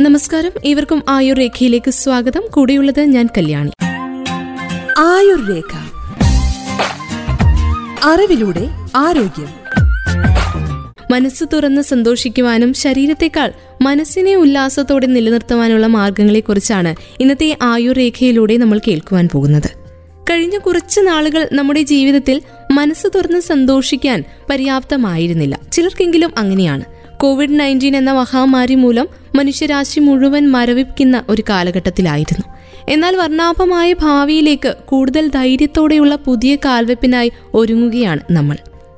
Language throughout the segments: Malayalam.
നമസ്കാരം. ഇവർക്കും ആയുർ രേഖയിലേക്ക് സ്വാഗതം. കൂടെയുള്ളത് ഞാൻ കല്യാണി. അറിവിലൂടെ ആരോഗ്യം. മനസ്സ് തുറന്ന് സന്തോഷിക്കുവാനും ശരീരത്തെക്കാൾ മനസ്സിനെ ഉല്ലാസത്തോടെ നിലനിർത്തുവാനുള്ള മാർഗങ്ങളെക്കുറിച്ചാണ് ഇന്നത്തെ ആയുർ രേഖയിലൂടെ നമ്മൾ കേൾക്കുവാൻ പോകുന്നത്. കഴിഞ്ഞ കുറച്ച് നാളുകൾ നമ്മുടെ ജീവിതത്തിൽ മനസ്സ് തുറന്ന് സന്തോഷിക്കാൻ പര്യാപ്തമായിരുന്നില്ല. ചിലർക്കെങ്കിലും അങ്ങനെയാണ്. കോവിഡ് നയന്റീൻ എന്ന മഹാമാരി മൂലം മനുഷ്യരാശി മുഴുവൻ മരവിപ്പിക്കുന്ന ഒരു കാലഘട്ടത്തിലായിരുന്നു. എന്നാൽ വർണാഭമായ ഭാവിയിലേക്ക് കൂടുതൽ ധൈര്യത്തോടെയുള്ള പുതിയ കാൽവെപ്പിനായി ഒരുങ്ങുകയാണ് നമ്മൾ.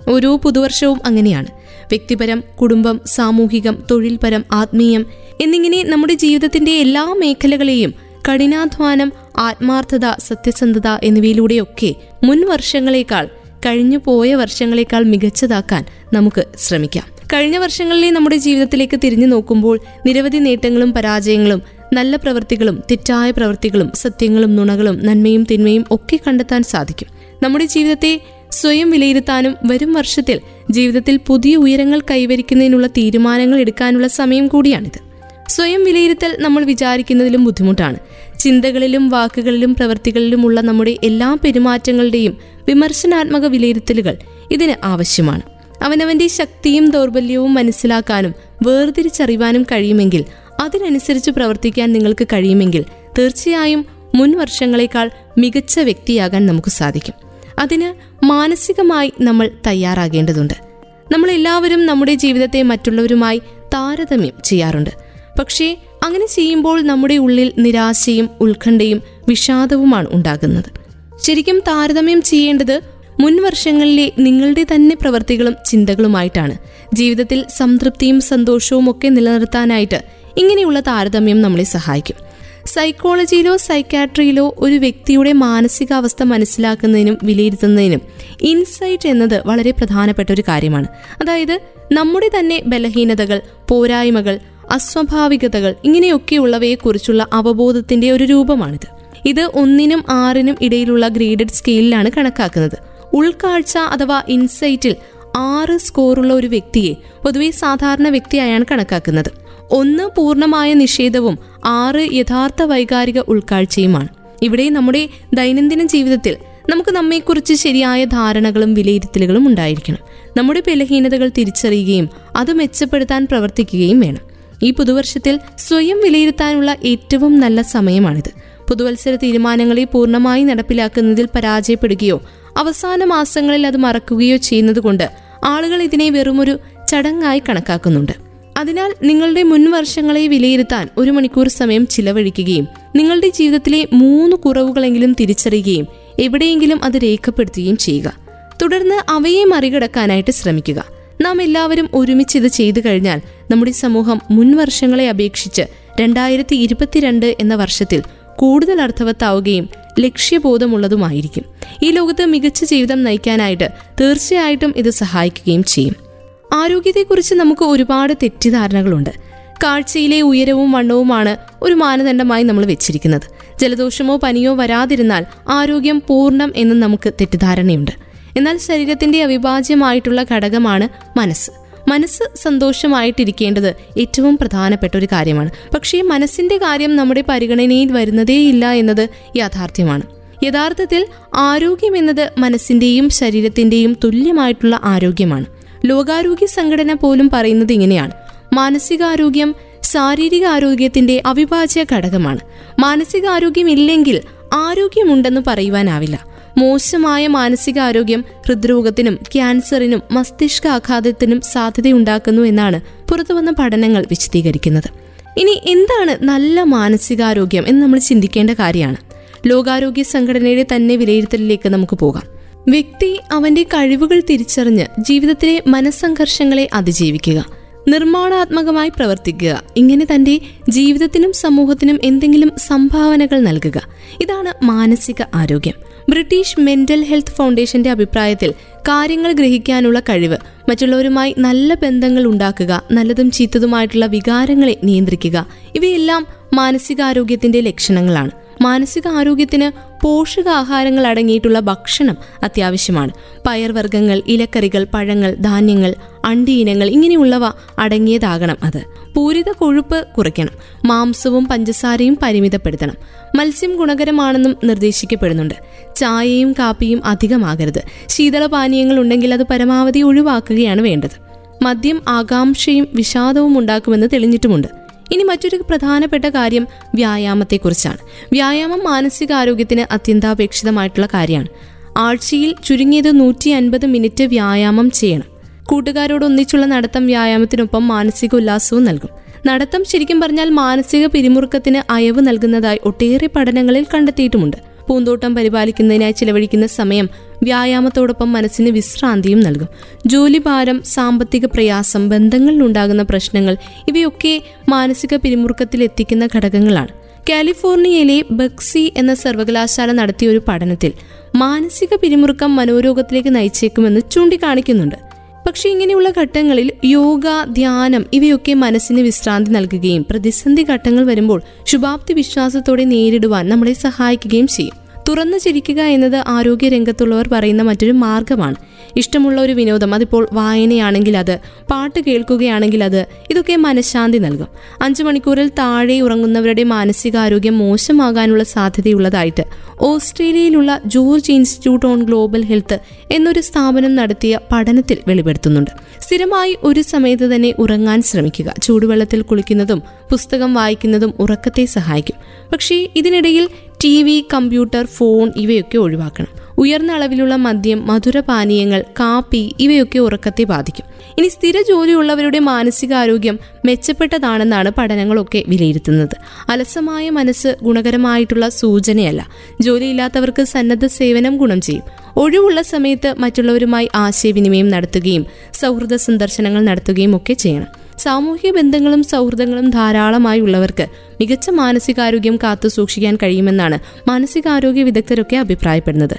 ഓരോ പുതുവർഷവും അങ്ങനെയാണ്. വ്യക്തിപരം കുടുംബം സാമൂഹികം തൊഴിൽപരം ആത്മീയം എന്നിങ്ങനെ നമ്മുടെ ജീവിതത്തിന്റെ എല്ലാ മേഖലകളെയും കഠിനാധ്വാനം ആത്മാർത്ഥത സത്യസന്ധത എന്നിവയിലൂടെയൊക്കെ മുൻ വർഷങ്ങളെക്കാൾ കഴിഞ്ഞു പോയ വർഷങ്ങളെക്കാൾ മികച്ചതാക്കാൻ നമുക്ക് ശ്രമിക്കാം. കഴിഞ്ഞ വർഷങ്ങളിലെ നമ്മുടെ ജീവിതത്തിലേക്ക് തിരിഞ്ഞു നോക്കുമ്പോൾ നിരവധി നേട്ടങ്ങളും പരാജയങ്ങളും നല്ല പ്രവൃത്തികളും തെറ്റായ പ്രവൃത്തികളും സത്യങ്ങളും നുണകളും നന്മയും തിന്മയും ഒക്കെ കണ്ടെത്താൻ സാധിക്കും. നമ്മുടെ ജീവിതത്തെ സ്വയം വിലയിരുത്താനും വരും വർഷത്തിൽ ജീവിതത്തിൽ പുതിയ ഉയരങ്ങൾ കൈവരിക്കുന്നതിനുള്ള തീരുമാനങ്ങൾ എടുക്കാനുള്ള സമയം കൂടിയാണിത്. സ്വയം വിലയിരുത്തൽ നമ്മൾ വിചാരിക്കുന്നതിലും ബുദ്ധിമുട്ടാണ്. ചിന്തകളിലും വാക്കുകളിലും പ്രവൃത്തികളിലുമുള്ള നമ്മുടെ എല്ലാ പെരുമാറ്റങ്ങളുടെയും വിമർശനാത്മക വിലയിരുത്തലുകൾ ഇതിന് ആവശ്യമാണ്. അവനവന്റെ ശക്തിയും ദൗർബല്യവും മനസ്സിലാക്കാനും വേർതിരിച്ചറിവാനും കഴിയുമെങ്കിൽ അതിനനുസരിച്ച് പ്രവർത്തിക്കാൻ നിങ്ങൾക്ക് കഴിയുമെങ്കിൽ തീർച്ചയായും മുൻ വർഷങ്ങളെക്കാൾ മികച്ച വ്യക്തിയാകാൻ നമുക്ക് സാധിക്കും. അതിന് മാനസികമായി നമ്മൾ തയ്യാറാകേണ്ടതുണ്ട്. നമ്മൾ എല്ലാവരും നമ്മുടെ ജീവിതത്തെ മറ്റുള്ളവരുമായി താരതമ്യം ചെയ്യാറുണ്ട്. പക്ഷേ അങ്ങനെ ചെയ്യുമ്പോൾ നമ്മുടെ ഉള്ളിൽ നിരാശയും ഉത്കണ്ഠയും വിഷാദവുമാണ് ഉണ്ടാകുന്നത്. ശരിക്കും താരതമ്യം ചെയ്യേണ്ടത് മുൻ വർഷങ്ങളിലെ നിങ്ങളുടെ തന്നെ പ്രവൃത്തികളും ചിന്തകളുമായിട്ടാണ്. ജീവിതത്തിൽ സംതൃപ്തിയും സന്തോഷവും ഒക്കെ നിലനിർത്താനായിട്ട് ഇങ്ങനെയുള്ള താരതമ്യം നമ്മളെ സഹായിക്കും. സൈക്കോളജിയിലോ സൈക്കാട്രിയിലോ ഒരു വ്യക്തിയുടെ മാനസികാവസ്ഥ മനസ്സിലാക്കുന്നതിനും വിലയിരുത്തുന്നതിനും ഇൻസൈറ്റ് എന്നത് വളരെ പ്രധാനപ്പെട്ട ഒരു കാര്യമാണ്. അതായത് നമ്മുടെ തന്നെ ബലഹീനതകൾ പോരായ്മകൾ അസ്വാഭാവികതകൾ ഇങ്ങനെയൊക്കെയുള്ളവയെക്കുറിച്ചുള്ള അവബോധത്തിന്റെ ഒരു രൂപമാണിത്. ഇത് ഒന്നിനും ആറിനും ഇടയിലുള്ള ഗ്രേഡഡ് സ്കെയിലാണ് കണക്കാക്കുന്നത്. ഉൾക്കാഴ്ച അഥവാ ഇൻസൈറ്റിൽ ആറ് സ്കോറുള്ള ഒരു വ്യക്തിയെ പൊതുവെ സാധാരണ വ്യക്തിയായാണ് കണക്കാക്കുന്നത്. ഒന്ന് പൂർണമായ നിഷേധവും ആറ് യഥാർത്ഥ വൈകാരിക ഉൾക്കാഴ്ചയുമാണ്. ഇവിടെ നമ്മുടെ ദൈനംദിന ജീവിതത്തിൽ നമുക്ക് നമ്മെക്കുറിച്ച് ശരിയായ ധാരണകളും വിലയിരുത്തലുകളും ഉണ്ടായിരിക്കണം. നമ്മുടെ ബലഹീനതകൾ തിരിച്ചറിയുകയും അത് മെച്ചപ്പെടുത്താൻ പ്രവർത്തിക്കുകയും വേണം. ഈ പുതുവർഷത്തിൽ സ്വയം വിലയിരുത്താനുള്ള ഏറ്റവും നല്ല സമയമാണിത്. പുതുവത്സര തീരുമാനങ്ങളെ പൂർണമായി നടപ്പിലാക്കുന്നതിൽ പരാജയപ്പെടുകയോ അവസാന മാസങ്ങളിൽ അത് മറക്കുകയോ ചെയ്യുന്നതുകൊണ്ട് ആളുകൾ ഇതിനെ വെറുമൊരു ചടങ്ങായി കണക്കാക്കുന്നുണ്ട്. അതിനാൽ നിങ്ങളുടെ മുൻ വർഷങ്ങളെ വിലയിരുത്താൻ ഒരു മണിക്കൂർ സമയം ചിലവഴിക്കുകയും നിങ്ങളുടെ ജീവിതത്തിലെ മൂന്ന് കുറവുകളെങ്കിലും തിരിച്ചറിയുകയും എവിടെയെങ്കിലും അത് രേഖപ്പെടുത്തുകയും ചെയ്യുക. തുടർന്ന് അവയെ മറികടക്കാനായിട്ട് ശ്രമിക്കുക. നാം എല്ലാവരും ഒരുമിച്ച് ഇത് ചെയ്തു കഴിഞ്ഞാൽ നമ്മുടെ സമൂഹം മുൻ വർഷങ്ങളെ അപേക്ഷിച്ച് രണ്ടായിരത്തി ഇരുപത്തിരണ്ട് എന്ന വർഷത്തിൽ കൂടുതൽ അർത്ഥവത്താവുകയും ലക്ഷ്യബോധമുള്ളതുമായിരിക്കും. ഈ ലോകത്ത് മികച്ച ജീവിതം നയിക്കാനായിട്ട് തീർച്ചയായിട്ടും ഇത് സഹായിക്കുകയും ചെയ്യും. ആരോഗ്യത്തെക്കുറിച്ച് നമുക്ക് ഒരുപാട് തെറ്റിദ്ധാരണകളുണ്ട്. കാഴ്ചയിലെ ഉയരവും വണ്ണവുമാണ് ഒരു മാനദണ്ഡമായി നമ്മൾ വെച്ചിരിക്കുന്നത്. ജലദോഷമോ പനിയോ വരാതിരുന്നാൽ ആരോഗ്യം പൂർണം എന്ന് നമുക്ക് തെറ്റിദ്ധാരണയുണ്ട്. എന്നാൽ ശരീരത്തിന്റെ അവിഭാജ്യമായിട്ടുള്ള ഘടകമാണ് മനസ്സ്. മനസ്സ് സന്തോഷമായിട്ടിരിക്കേണ്ടത് ഏറ്റവും പ്രധാനപ്പെട്ട ഒരു കാര്യമാണ്. പക്ഷേ മനസ്സിന്റെ കാര്യം നമ്മുടെ പരിഗണനയിൽ വരുന്നതേയില്ല എന്നത് യാഥാർത്ഥ്യമാണ്. യഥാർത്ഥത്തിൽ ആരോഗ്യം എന്നത് മനസ്സിന്റെയും ശരീരത്തിന്റെയും തുല്യമായിട്ടുള്ള ആരോഗ്യമാണ്. ലോകാരോഗ്യ സംഘടന പോലും പറയുന്നത് ഇങ്ങനെയാണ്. മാനസികാരോഗ്യം ശാരീരിക ആരോഗ്യത്തിന്റെ അവിഭാജ്യ ഘടകമാണ്. മാനസികാരോഗ്യമില്ലെങ്കിൽ ആരോഗ്യമുണ്ടെന്ന് പറയുവാനാവില്ല. മോശമായ മാനസികാരോഗ്യം ഹൃദ്രോഗത്തിനും ക്യാൻസറിനും മസ്തിഷ്കാഘാതത്തിനും സാധ്യതയുണ്ടാക്കുന്നു എന്നാണ് പുറത്തുവന്ന പഠനങ്ങൾ വിശദീകരിക്കുന്നത്. ഇനി എന്താണ് നല്ല മാനസികാരോഗ്യം എന്ന് നമ്മൾ ചിന്തിക്കേണ്ട കാര്യമാണ്. ലോകാരോഗ്യ സംഘടനയുടെ തന്നെ വിലയിരുത്തലിലേക്ക് നമുക്ക് പോകാം. വ്യക്തി അവന്റെ കഴിവുകൾ തിരിച്ചറിഞ്ഞ് ജീവിതത്തിലെ മനസ്സംഘർഷങ്ങളെ അതിജീവിക്കുക. നിർമ്മാണാത്മകമായി പ്രവർത്തിക്കുക. ഇങ്ങനെ തന്റെ ജീവിതത്തിനും സമൂഹത്തിനും എന്തെങ്കിലും സംഭാവനകൾ നൽകുക. ഇതാണ് മാനസിക ആരോഗ്യം. ബ്രിട്ടീഷ് മെന്റൽ ഹെൽത്ത് ഫൗണ്ടേഷന്റെ അഭിപ്രായത്തിൽ കാര്യങ്ങൾ ഗ്രഹിക്കാനുള്ള കഴിവ് മറ്റുള്ളവരുമായി നല്ല ബന്ധങ്ങൾ ഉണ്ടാക്കുക നല്ലതും ചീത്തതുമായിട്ടുള്ള വികാരങ്ങളെ നിയന്ത്രിക്കുക ഇവയെല്ലാം മാനസികാരോഗ്യത്തിന്റെ ലക്ഷണങ്ങളാണ്. മാനസിക ആരോഗ്യത്തിന് പോഷകാഹാരങ്ങൾ അടങ്ങിയിട്ടുള്ള ഭക്ഷണം അത്യാവശ്യമാണ്. പയർവർഗങ്ങൾ ഇലക്കറികൾ പഴങ്ങൾ ധാന്യങ്ങൾ അണ്ടി ഇനങ്ങൾ ഇങ്ങനെയുള്ളവ അടങ്ങിയതാകണം അത്. പൂരിത കൊഴുപ്പ് കുറയ്ക്കണം. മാംസവും പഞ്ചസാരയും പരിമിതപ്പെടുത്തണം. മത്സ്യം ഗുണകരമാണെന്നും നിർദ്ദേശിക്കപ്പെടുന്നുണ്ട്. ചായയും കാപ്പിയും അധികമാകരുത്. ശീതളപാനീയങ്ങൾ ഉണ്ടെങ്കിൽ അത് പരമാവധി ഒഴിവാക്കുകയാണ് വേണ്ടത്. മദ്യം ആകാംക്ഷയും വിഷാദവും ഉണ്ടാക്കുമെന്ന് തെളിഞ്ഞിട്ടുമുണ്ട്. ഇനി മറ്റൊരു പ്രധാനപ്പെട്ട കാര്യം വ്യായാമത്തെക്കുറിച്ചാണ്. വ്യായാമം മാനസികാരോഗ്യത്തിന് അത്യന്താപേക്ഷിതമായിട്ടുള്ള കാര്യമാണ്. ആഴ്ചയിൽ ചുരുങ്ങിയത് നൂറ്റി അൻപത് മിനിറ്റ് വ്യായാമം ചെയ്യണം. കൂട്ടുകാരോട് ഒന്നിച്ചുള്ള നടത്തം വ്യായാമത്തിനൊപ്പം മാനസിക ഉല്ലാസവും നൽകും. നടത്തം ശരിക്കും പറഞ്ഞാൽ മാനസിക പിരിമുറുക്കത്തിന് അയവ് നൽകുന്നതായി ഒട്ടേറെ പഠനങ്ങളിൽ കണ്ടെത്തിയിട്ടുമുണ്ട്. പൂന്തോട്ടം പരിപാലിക്കുന്നതിനായി ചിലവഴിക്കുന്ന സമയം വ്യായാമത്തോടൊപ്പം മനസ്സിന് വിശ്രാന്തിയും നൽകും. ജോലിഭാരം സാമ്പത്തിക പ്രയാസം ബന്ധങ്ങളിലുണ്ടാകുന്ന പ്രശ്നങ്ങൾ ഇവയൊക്കെ മാനസിക പിരിമുറുക്കത്തിൽ എത്തിക്കുന്ന ഘടകങ്ങളാണ്. കാലിഫോർണിയയിലെ ബക്സി എന്ന സർവകലാശാല നടത്തിയ ഒരു പഠനത്തിൽ മാനസിക പിരിമുറുക്കം മനോരോഗത്തിലേക്ക് നയിച്ചേക്കുമെന്ന് ചൂണ്ടിക്കാണിക്കുന്നുണ്ട്. പക്ഷെ ഇങ്ങനെയുള്ള ഘട്ടങ്ങളിൽ യോഗ ധ്യാനം ഇവയൊക്കെ മനസ്സിന് വിശ്രാന്തി നൽകുകയും പ്രതിസന്ധി ഘട്ടങ്ങൾ വരുമ്പോൾ ശുഭാപ്തി വിശ്വാസത്തോടെ നേരിടുവാൻ നമ്മളെ സഹായിക്കുകയും ചെയ്യും. തുറന്നു ചിരിക്കുക എന്നത് ആരോഗ്യ രംഗത്തുള്ളവർ പറയുന്ന മറ്റൊരു മാർഗമാണ്. ഇഷ്ടമുള്ള ഒരു വിനോദം അതിപ്പോൾ വായനയാണെങ്കിൽ അത് പാട്ട് കേൾക്കുകയാണെങ്കിൽ അത് ഇതൊക്കെ മനഃശാന്തി നൽകും. അഞ്ചു മണിക്കൂറിൽ താഴെ ഉറങ്ങുന്നവരുടെ മാനസികാരോഗ്യം മോശമാകാനുള്ള സാധ്യതയുള്ളതായിട്ട് ഓസ്ട്രേലിയയിലുള്ള George Institute on Global Health എന്നൊരു സ്ഥാപനം നടത്തിയ പഠനത്തിൽ വെളിപ്പെടുത്തുന്നുണ്ട്. സ്ഥിരമായി ഒരു സമയത്ത് തന്നെ ഉറങ്ങാൻ ശ്രമിക്കുക ചൂടുവെള്ളത്തിൽ കുളിക്കുന്നതും പുസ്തകം വായിക്കുന്നതും ഉറക്കത്തെ സഹായിക്കും. പക്ഷേ ഇതിനിടയിൽ ടി വി കമ്പ്യൂട്ടർ ഫോൺ ഇവയൊക്കെ ഒഴിവാക്കണം. ഉയർന്ന അളവിലുള്ള മദ്യം മധുരപാനീയങ്ങൾ കാപ്പി ഇവയൊക്കെ ഉറക്കത്തെ ബാധിക്കും. ഇനി സ്ഥിര ജോലിയുള്ളവരുടെ മാനസികാരോഗ്യം മെച്ചപ്പെട്ടതാണെന്നാണ് പഠനങ്ങളൊക്കെ വിലയിരുത്തുന്നത്. അലസമായ മനസ്സ് ഗുണകരമായിട്ടുള്ള സൂചനയല്ല. ജോലിയില്ലാത്തവർക്ക് സന്നദ്ധ സേവനം ഗുണം ചെയ്യും. ഒഴിവുള്ള സമയത്ത് മറ്റുള്ളവരുമായി ആശയവിനിമയം നടത്തുകയും സൗഹൃദ സന്ദർശനങ്ങൾ നടത്തുകയും ഒക്കെ ചെയ്യണം. സാമൂഹിക ബന്ധങ്ങളും സൗഹൃദങ്ങളും ധാരാളമായി ഉള്ളവർക്ക് മികച്ച മാനസികാരോഗ്യം കാത്തു സൂക്ഷിക്കാൻ കഴിയുമെന്നാണ് മാനസികാരോഗ്യ വിദഗ്ധരൊക്കെ അഭിപ്രായപ്പെടുന്നത്.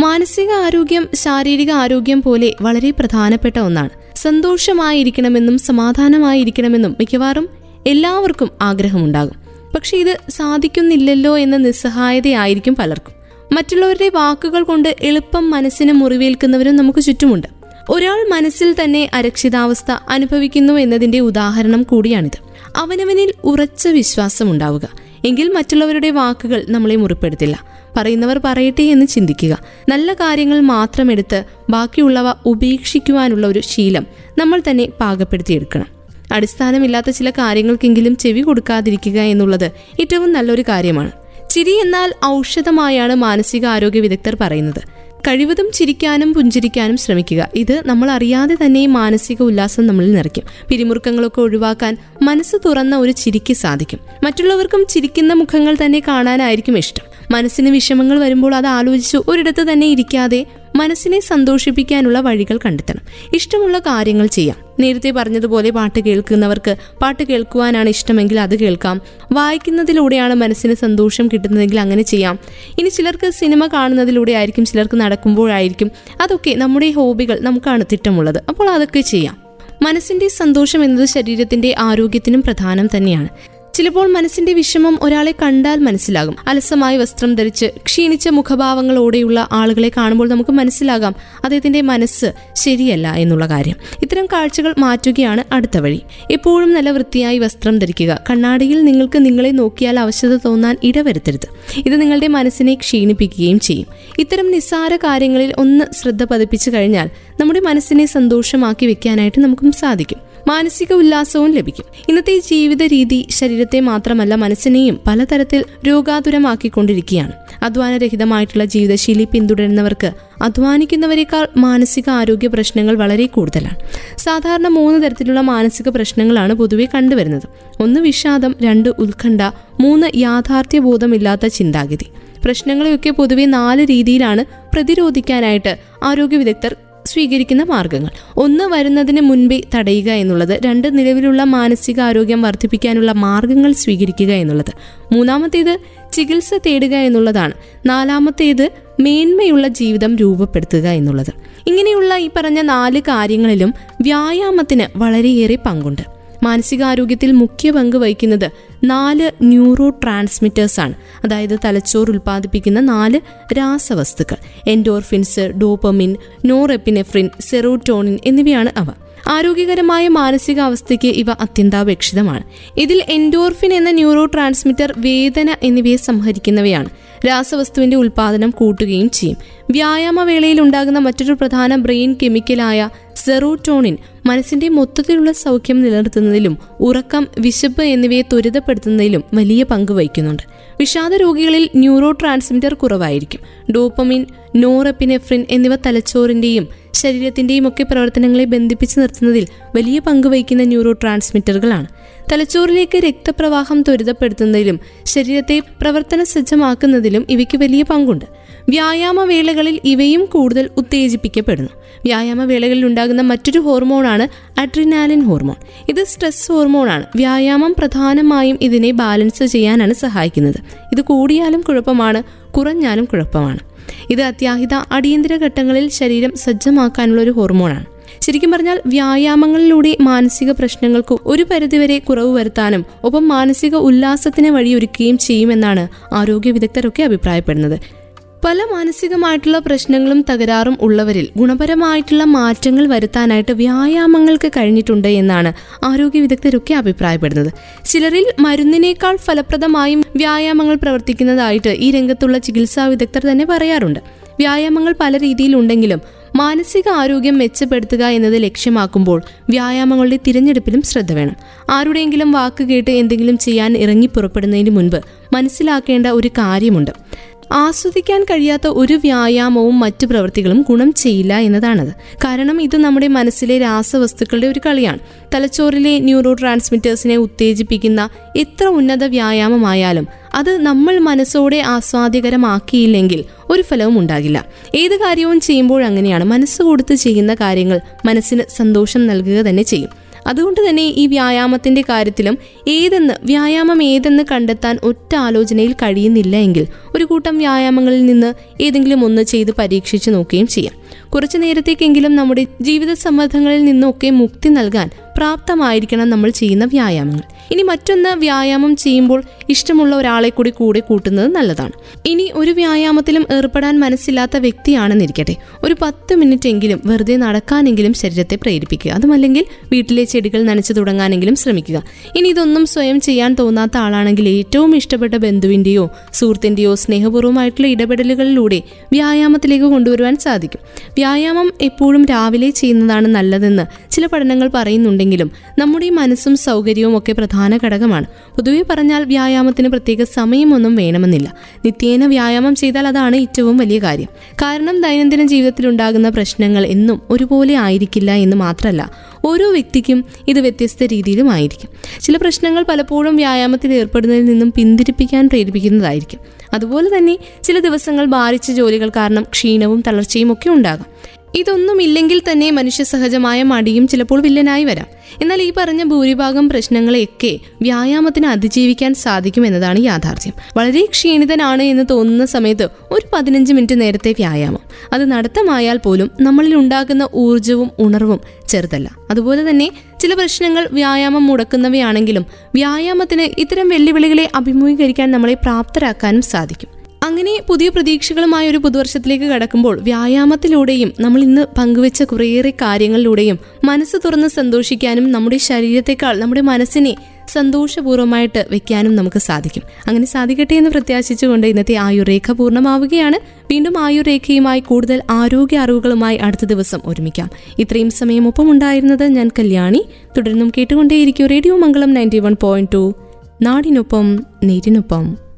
മാനസിക ആരോഗ്യം ശാരീരിക ആരോഗ്യം പോലെ വളരെ പ്രധാനപ്പെട്ട ഒന്നാണ്. സന്തോഷമായിരിക്കണമെന്നും സമാധാനമായിരിക്കണമെന്നും മിക്കവാറും എല്ലാവർക്കും ആഗ്രഹമുണ്ടാകും. പക്ഷെ ഇത് സാധിക്കുന്നില്ലല്ലോ എന്ന നിസ്സഹായതയായിരിക്കും പലർക്കും. മറ്റുള്ളവരുടെ വാക്കുകൾ കൊണ്ട് എളുപ്പം മനസ്സിന് മുറിവേൽക്കുന്നവരും നമുക്ക് ചുറ്റുമുണ്ട്. ഒരാൾ മനസ്സിൽ തന്നെ അരക്ഷിതാവസ്ഥ അനുഭവിക്കുന്നു എന്നതിന്റെ ഉദാഹരണം കൂടിയാണിത്. അവനവനിൽ ഉറച്ച വിശ്വാസം ഉണ്ടാവുക. എങ്കിൽ മറ്റുള്ളവരുടെ വാക്കുകൾ നമ്മളെ മുറിപ്പെടുത്തില്ല. പറയുന്നവർ പറയട്ടെ എന്ന് ചിന്തിക്കുക. നല്ല കാര്യങ്ങൾ മാത്രം എടുത്ത് ബാക്കിയുള്ളവ ഉപേക്ഷിക്കുവാനുള്ള ഒരു ശീലം നമ്മൾ തന്നെ പാകപ്പെടുത്തിയെടുക്കണം. അടിസ്ഥാനമില്ലാത്ത ചില കാര്യങ്ങൾക്കെങ്കിലും ചെവി കൊടുക്കാതിരിക്കുക എന്നുള്ളത് ഏറ്റവും നല്ലൊരു കാര്യമാണ്. ചിരി എന്നാൽ ഔഷധമായാണ് മാനസികാരോഗ്യ വിദഗ്ധർ പറയുന്നത്. കഴിവതും ചിരിക്കാനും പുഞ്ചിരിക്കാനും ശ്രമിക്കുക. ഇത് നമ്മൾ അറിയാതെ തന്നെ മാനസിക ഉല്ലാസം നമ്മളിൽ നിറയ്ക്കും. പിരിമുറുക്കങ്ങളൊക്കെ ഒഴിവാക്കാൻ മനസ്സ് തുറന്ന ഒരു ചിരിക്ക് സാധിക്കും. മറ്റുള്ളവർക്കും ചിരിക്കുന്ന മുഖങ്ങൾ തന്നെ കാണാനായിരിക്കും ഇഷ്ടം. മനസ്സിന് വിഷമങ്ങൾ വരുമ്പോൾ അത് ആലോചിച്ച് ഒരിടത്ത് തന്നെ ഇരിക്കാതെ മനസ്സിനെ സന്തോഷിപ്പിക്കാനുള്ള വഴികൾ കണ്ടെത്തണം. ഇഷ്ടമുള്ള കാര്യങ്ങൾ ചെയ്യാം. നേരത്തെ പറഞ്ഞതുപോലെ പാട്ട് കേൾക്കുന്നവർക്ക് പാട്ട് കേൾക്കുവാനാണ് ഇഷ്ടമെങ്കിൽ അത് കേൾക്കാം. വായിക്കുന്നതിലൂടെയാണ് മനസ്സിന് സന്തോഷം കിട്ടുന്നതെങ്കിൽ അങ്ങനെ ചെയ്യാം. ഇനി ചിലർക്ക് സിനിമ കാണുന്നതിലൂടെ ആയിരിക്കും ചിലർക്ക് നടക്കുമ്പോഴായിരിക്കും. അതൊക്കെ നമ്മുടെ ഹോബികൾ നമുക്കാണ് തിട്ടമുള്ളത്. അപ്പോൾ അതൊക്കെ ചെയ്യാം. മനസ്സിന്റെ സന്തോഷം എന്നത് ശരീരത്തിന്റെ ആരോഗ്യത്തിനും പ്രധാനം തന്നെയാണ്. ചിലപ്പോൾ മനസ്സിന്റെ വിഷമം ഒരാളെ കണ്ടാൽ മനസ്സിലാകും. അലസമായി വസ്ത്രം ധരിച്ച് ക്ഷീണിച്ച മുഖഭാവങ്ങളോടെയുള്ള ആളുകളെ കാണുമ്പോൾ നമുക്ക് മനസ്സിലാകാം അദ്ദേഹത്തിന്റെ മനസ്സ് ശരിയല്ല എന്നുള്ള കാര്യം. ഇത്തരം കാഴ്ചകൾ മാറ്റുകയാണ് അടുത്ത വഴി. എപ്പോഴും നല്ല വൃത്തിയായി വസ്ത്രം ധരിക്കുക. കണ്ണാടിയിൽ നിങ്ങൾക്ക് നിങ്ങളെ നോക്കിയാൽ അവശത തോന്നാൻ ഇടവരുത്തരുത്. ഇത് നിങ്ങളുടെ മനസ്സിനെ ക്ഷീണിപ്പിക്കുകയും ചെയ്യും. ഇത്തരം നിസ്സാര കാര്യങ്ങളിൽ ഒന്ന് ശ്രദ്ധ പതിപ്പിച്ചു കഴിഞ്ഞാൽ നമ്മുടെ മനസ്സിനെ സന്തോഷമാക്കി വെക്കാനായിട്ട് നമുക്കും സാധിക്കും. മാനസിക ഉല്ലാസവും ലഭിക്കും. ഇന്നത്തെ ജീവിത രീതി ശരീരത്തെ മാത്രമല്ല മനസ്സിനെയും പലതരത്തിൽ രോഗാതുരമാക്കിക്കൊണ്ടിരിക്കുകയാണ്. അധ്വാനരഹിതമായിട്ടുള്ള ജീവിതശൈലി പിന്തുടരുന്നവർക്ക് അധ്വാനിക്കുന്നവരെക്കാൾ മാനസിക ആരോഗ്യ പ്രശ്നങ്ങൾ വളരെ കൂടുതലാണ്. സാധാരണ മൂന്ന് തരത്തിലുള്ള മാനസിക പ്രശ്നങ്ങളാണ് പൊതുവെ കണ്ടുവരുന്നത്. ഒന്ന് വിഷാദം രണ്ട് ഉത്കണ്ഠ മൂന്ന് യാഥാർത്ഥ്യബോധമില്ലാത്ത ചിന്താഗതി. പ്രശ്നങ്ങളെയൊക്കെ പൊതുവെ നാല് രീതിയിലാണ് പ്രതിരോധിക്കാനായിട്ട് ആരോഗ്യ വിദഗ്ധർ സ്വീകരിക്കുന്ന മാർഗങ്ങൾ. ഒന്ന് വരുന്നതിന് മുൻപേ തടയുക എന്നുള്ളത്. രണ്ട് നിലവിലുള്ള മാനസികാരോഗ്യം വർദ്ധിപ്പിക്കാനുള്ള മാർഗങ്ങൾ സ്വീകരിക്കുക എന്നുള്ളത്. മൂന്നാമത്തേത് ചികിത്സ തേടുക എന്നുള്ളതാണ്. നാലാമത്തേത് മേന്മയുള്ള ജീവിതം രൂപപ്പെടുത്തുക എന്നുള്ളത്. ഇങ്ങനെയുള്ള ഈ പറഞ്ഞ നാല് കാര്യങ്ങളിലും വ്യായാമത്തിന് വളരെയേറെ പങ്കുണ്ട്. മാനസികാരോഗ്യത്തിൽ മുഖ്യ പങ്ക് വഹിക്കുന്നത് നാല് ന്യൂറോ ട്രാൻസ്മിറ്റേഴ്സ് ആണ് അതായത് തലച്ചോർ ഉൽപ്പാദിപ്പിക്കുന്ന നാല് രാസവസ്തുക്കൾ. എൻഡോർഫിൻസ് ഡോപ്പമിൻ നോറെപ്പിനെഫ്രിൻ സെറോട്ടോണിൻ എന്നിവയാണ് അവ. ആരോഗ്യകരമായ മാനസികാവസ്ഥയ്ക്ക് ഇവ അത്യന്താപേക്ഷിതമാണ്. ഇതിൽ എൻഡോർഫിൻ എന്ന ന്യൂറോ ട്രാൻസ്മിറ്റർ വേദന എന്നിവയെ സംഹരിക്കുന്നവയാണ്. രാസവസ്തുവിന്റെ ഉൽപാദനം കൂട്ടുകയും ചെയ്യും. വ്യായാമവേളയിൽ ഉണ്ടാകുന്ന മറ്റൊരു പ്രധാന ബ്രെയിൻ കെമിക്കലായ സെറോട്ടോണിൻ മനസ്സിന്റെ മൊത്തത്തിലുള്ള സൗഖ്യം നിലനിർത്തുന്നതിലും ഉറക്കം വിശപ്പ് എന്നിവയെ ത്വരിതപ്പെടുത്തുന്നതിലും വലിയ പങ്ക് വഹിക്കുന്നുണ്ട്. വിഷാദ രോഗികളിൽ ന്യൂറോ ട്രാൻസ്മിറ്റർ കുറവായിരിക്കും. ഡോപ്പമിൻ നോറെപ്പിനെഫ്രിൻ എന്നിവ തലച്ചോറിന്റെയും ശരീരത്തിന്റെയും ഒക്കെ പ്രവർത്തനങ്ങളെ ബന്ധിപ്പിച്ചു നിർത്തുന്നതിൽ വലിയ പങ്ക് വഹിക്കുന്ന ന്യൂറോ ട്രാൻസ്മിറ്ററുകളാണ് തലച്ചോറിലേക്ക് രക്തപ്രവാഹം ത്വരിതപ്പെടുത്തുന്നതിലും ശരീരത്തെ പ്രവർത്തന സജ്ജമാക്കുന്നതിലും ഇവയ്ക്ക് വലിയ പങ്കുണ്ട്. വ്യായാമ വേളകളിൽ ഇവയും കൂടുതൽ ഉത്തേജിപ്പിക്കപ്പെടുന്നു. വ്യായാമവേളകളിൽ ഉണ്ടാകുന്ന മറ്റൊരു ഹോർമോണാണ് അഡ്രിനാലിൻ ഹോർമോൺ. ഇത് സ്ട്രെസ് ഹോർമോണാണ്. വ്യായാമം പ്രധാനമായും ഇതിനെ ബാലൻസ് ചെയ്യാനാണ് സഹായിക്കുന്നത്. ഇത് കൂടിയാലും കുഴപ്പമാണ് കുറഞ്ഞാലും കുഴപ്പമാണ്. ഇത് അത്യാഹിത അടിയന്തര ഘട്ടങ്ങളിൽ ശരീരം സജ്ജമാക്കാനുള്ള ഒരു ഹോർമോണാണ്. ശരിക്കും പറഞ്ഞാൽ വ്യായാമങ്ങളിലൂടെ മാനസിക പ്രശ്നങ്ങൾക്ക് ഒരു പരിധിവരെ കുറവ് വരുത്താനും ഒപ്പം മാനസിക ഉല്ലാസത്തിന് വഴിയൊരുക്കുകയും ചെയ്യുമെന്നാണ് ആരോഗ്യ വിദഗ്ധരൊക്കെ അഭിപ്രായപ്പെടുന്നത്. പല മാനസികമായിട്ടുള്ള പ്രശ്നങ്ങളും തകരാറും ഉള്ളവരിൽ ഗുണപരമായിട്ടുള്ള മാറ്റങ്ങൾ വരുത്താനായിട്ട് വ്യായാമങ്ങൾക്ക് കഴിഞ്ഞിട്ടുണ്ട് എന്നാണ് ആരോഗ്യ വിദഗ്ധരൊക്കെ അഭിപ്രായപ്പെടുന്നത്. ചിലരിൽ മരുന്നിനേക്കാൾ ഫലപ്രദമായും വ്യായാമങ്ങൾ പ്രവർത്തിക്കുന്നതായിട്ട് ഈ രംഗത്തുള്ള ചികിത്സാ വിദഗ്ധർ തന്നെ പറയാറുണ്ട്. വ്യായാമങ്ങൾ പല രീതിയിലുണ്ടെങ്കിലും മാനസിക ആരോഗ്യം മെച്ചപ്പെടുത്തുക എന്നത് ലക്ഷ്യമാക്കുമ്പോൾ വ്യായാമങ്ങളുടെ തിരഞ്ഞെടുപ്പിലും ശ്രദ്ധ വേണം. ആരുടെയെങ്കിലും വാക്ക് കേട്ട് എന്തെങ്കിലും ചെയ്യാൻ ഇറങ്ങി പുറപ്പെടുന്നതിന് മുൻപ് മനസ്സിലാക്കേണ്ട ഒരു കാര്യമുണ്ട്. ആസ്വദിക്കാൻ കഴിയാത്ത ഒരു വ്യായാമവും മറ്റു പ്രവൃത്തികളും ഗുണം ചെയ്യില്ല എന്നതാണത്. കാരണം ഇത് നമ്മുടെ മനസ്സിലെ രാസവസ്തുക്കളുടെ ഒരു കളിയാണ്. തലച്ചോറിലെ ന്യൂറോ ട്രാൻസ്മിറ്റേഴ്സിനെ ഉത്തേജിപ്പിക്കുന്ന എത്ര ഉന്നത വ്യായാമമായാലും അത് നമ്മൾ മനസ്സോടെ ആസ്വാദ്യകരമാക്കിയില്ലെങ്കിൽ ഒരു ഫലവും ഉണ്ടാകില്ല. ഏത് കാര്യവും ചെയ്യുമ്പോൾ അങ്ങനെയാണ് മനസ്സ് കൊടുത്ത് ചെയ്യുന്ന കാര്യങ്ങൾ മനസ്സിന് സന്തോഷം നൽകുക തന്നെ ചെയ്യും. അതുകൊണ്ട് തന്നെ ഈ വ്യായാമത്തിന്റെ കാര്യത്തിലും ഏതെന്ന് വ്യായാമം ഏതെന്ന് കണ്ടെത്താൻ ഒറ്റ ആലോചനയിൽ കഴിയുന്നില്ല എങ്കിൽ ഒരു കൂട്ടം വ്യായാമങ്ങളിൽ നിന്ന് ഏതെങ്കിലും ഒന്ന് ചെയ്ത് പരീക്ഷിച്ചു നോക്കുകയും ചെയ്യാം. കുറച്ചു നേരത്തേക്കെങ്കിലും നമ്മുടെ ജീവിത സമ്മർദ്ദങ്ങളിൽ നിന്നൊക്കെ മുക്തി നൽകാൻ പ്രാപ്തമായിരിക്കണം നമ്മൾ ചെയ്യുന്ന വ്യായാമങ്ങൾ. ഇനി മറ്റൊന്ന് വ്യായാമം ചെയ്യുമ്പോൾ ഇഷ്ടമുള്ള ഒരാളെ കൂടി കൂടെ കൂട്ടുന്നത് നല്ലതാണ്. ഇനി ഒരു വ്യായാമത്തിലും ഏർപ്പെടാൻ മനസ്സില്ലാത്ത വ്യക്തിയാണെന്നിരിക്കട്ടെ ഒരു പത്ത് മിനിറ്റ് എങ്കിലും വെറുതെ നടക്കാനെങ്കിലും ശരീരത്തെ പ്രേരിപ്പിക്കുക. അതുമല്ലെങ്കിൽ വീട്ടിലെ ചെടികൾ നനച്ചു തുടങ്ങാനെങ്കിലും ശ്രമിക്കുക. ഇനി ഇതൊന്നും സ്വയം ചെയ്യാൻ തോന്നാത്ത ആളാണെങ്കിൽ ഏറ്റവും ഇഷ്ടപ്പെട്ട ബന്ധുവിന്റെയോ സുഹൃത്തിന്റെയോ സ്നേഹപൂർവമായിട്ടുള്ള ഇടപെടലുകളിലൂടെ വ്യായാമത്തിലേക്ക് കൊണ്ടുവരുവാൻ സാധിക്കും. വ്യായാമം എപ്പോഴും രാവിലെ ചെയ്യുന്നതാണ് നല്ലതെന്ന് ചില പഠനങ്ങൾ പറയുന്നുണ്ടെങ്കിലും നമ്മുടെ മനസ്സും സൗകര്യവും ഒക്കെ പ്രധാന ഘടകമാണ്. പൊതുവെ പറഞ്ഞാൽ വ്യായാമത്തിന് പ്രത്യേക സമയമൊന്നും വേണമെന്നില്ല. നിത്യേന വ്യായാമം ചെയ്താൽ അതാണ് ഏറ്റവും വലിയ കാര്യം. കാരണം ദൈനംദിന ജീവിതത്തിൽ ഉണ്ടാകുന്ന പ്രശ്നങ്ങൾ എന്നും ഒരുപോലെ ആയിരിക്കില്ല എന്ന് മാത്രമല്ല ഓരോ വ്യക്തിക്കും ഇത് വ്യത്യസ്ത രീതിയിലും ആയിരിക്കും. ചില പ്രശ്നങ്ങൾ പലപ്പോഴും വ്യായാമത്തിൽ ഏർപ്പെടുന്നതിൽ നിന്നും പിന്തിരിപ്പിക്കാൻ പ്രേരിപ്പിക്കുന്നതായിരിക്കും. അതുപോലെ തന്നെ ചില ദിവസങ്ങൾ ഭാരിച്ച ജോലികൾ കാരണം ക്ഷീണവും തളർച്ചയും ഒക്കെ ഉണ്ടാകാം. ഇതൊന്നും ഇല്ലെങ്കിൽ തന്നെ മനുഷ്യ സഹജമായ മടിയും ചിലപ്പോൾ വില്ലനായി വരാം. എന്നാൽ ഈ പറഞ്ഞ ഭൂരിഭാഗം പ്രശ്നങ്ങളെയൊക്കെ വ്യായാമത്തിന് അതിജീവിക്കാൻ സാധിക്കും എന്നതാണ് യാഥാർത്ഥ്യം. വളരെ ക്ഷീണിതനാണ് എന്ന് തോന്നുന്ന സമയത്ത് ഒരു പതിനഞ്ച് മിനിറ്റ് നേരത്തെ വ്യായാമം. അത് നടത്തമായാൽ പോലും നമ്മളിൽ ഉണ്ടാകുന്ന ഊർജവും ഉണർവും ചെറുതല്ല. അതുപോലെ തന്നെ ചില പ്രശ്നങ്ങൾ വ്യായാമം മുടക്കുന്നവയാണെങ്കിലും വ്യായാമത്തിന് ഇത്തരം വെല്ലുവിളികളെ അഭിമുഖീകരിക്കാൻ നമ്മളെ പ്രാപ്തരാക്കാനും സാധിക്കും. അങ്ങനെ പുതിയ പ്രതീക്ഷകളുമായ ഒരു പുതുവർഷത്തിലേക്ക് കടക്കുമ്പോൾ വ്യായാമത്തിലൂടെയും നമ്മൾ ഇന്ന് പങ്കുവെച്ച കുറേയേറെ കാര്യങ്ങളിലൂടെയും മനസ്സ് തുറന്ന് സന്തോഷിക്കാനും നമ്മുടെ ശരീരത്തെക്കാൾ നമ്മുടെ മനസ്സിനെ സന്തോഷപൂർവമായിട്ട് വെക്കാനും നമുക്ക് സാധിക്കും. അങ്ങനെ സാധിക്കട്ടെ എന്ന് പ്രത്യാശിച്ചുകൊണ്ട് ഇന്നത്തെ ആയുർരേഖ പൂർണമാവുകയാണ്. വീണ്ടും ആയുർരേഖയുമായി കൂടുതൽ ആരോഗ്യ അറിവുകളുമായി അടുത്ത ദിവസം ഒരുമിക്കാം. ഇത്രയും സമയം ഒപ്പം ഉണ്ടായിരുന്നത് ഞാൻ കല്യാണി. തുടർന്നും കേട്ടുകൊണ്ടേയിരിക്കും radio Mangalam ninety one point two. നാടിനൊപ്പം നേരിനൊപ്പം.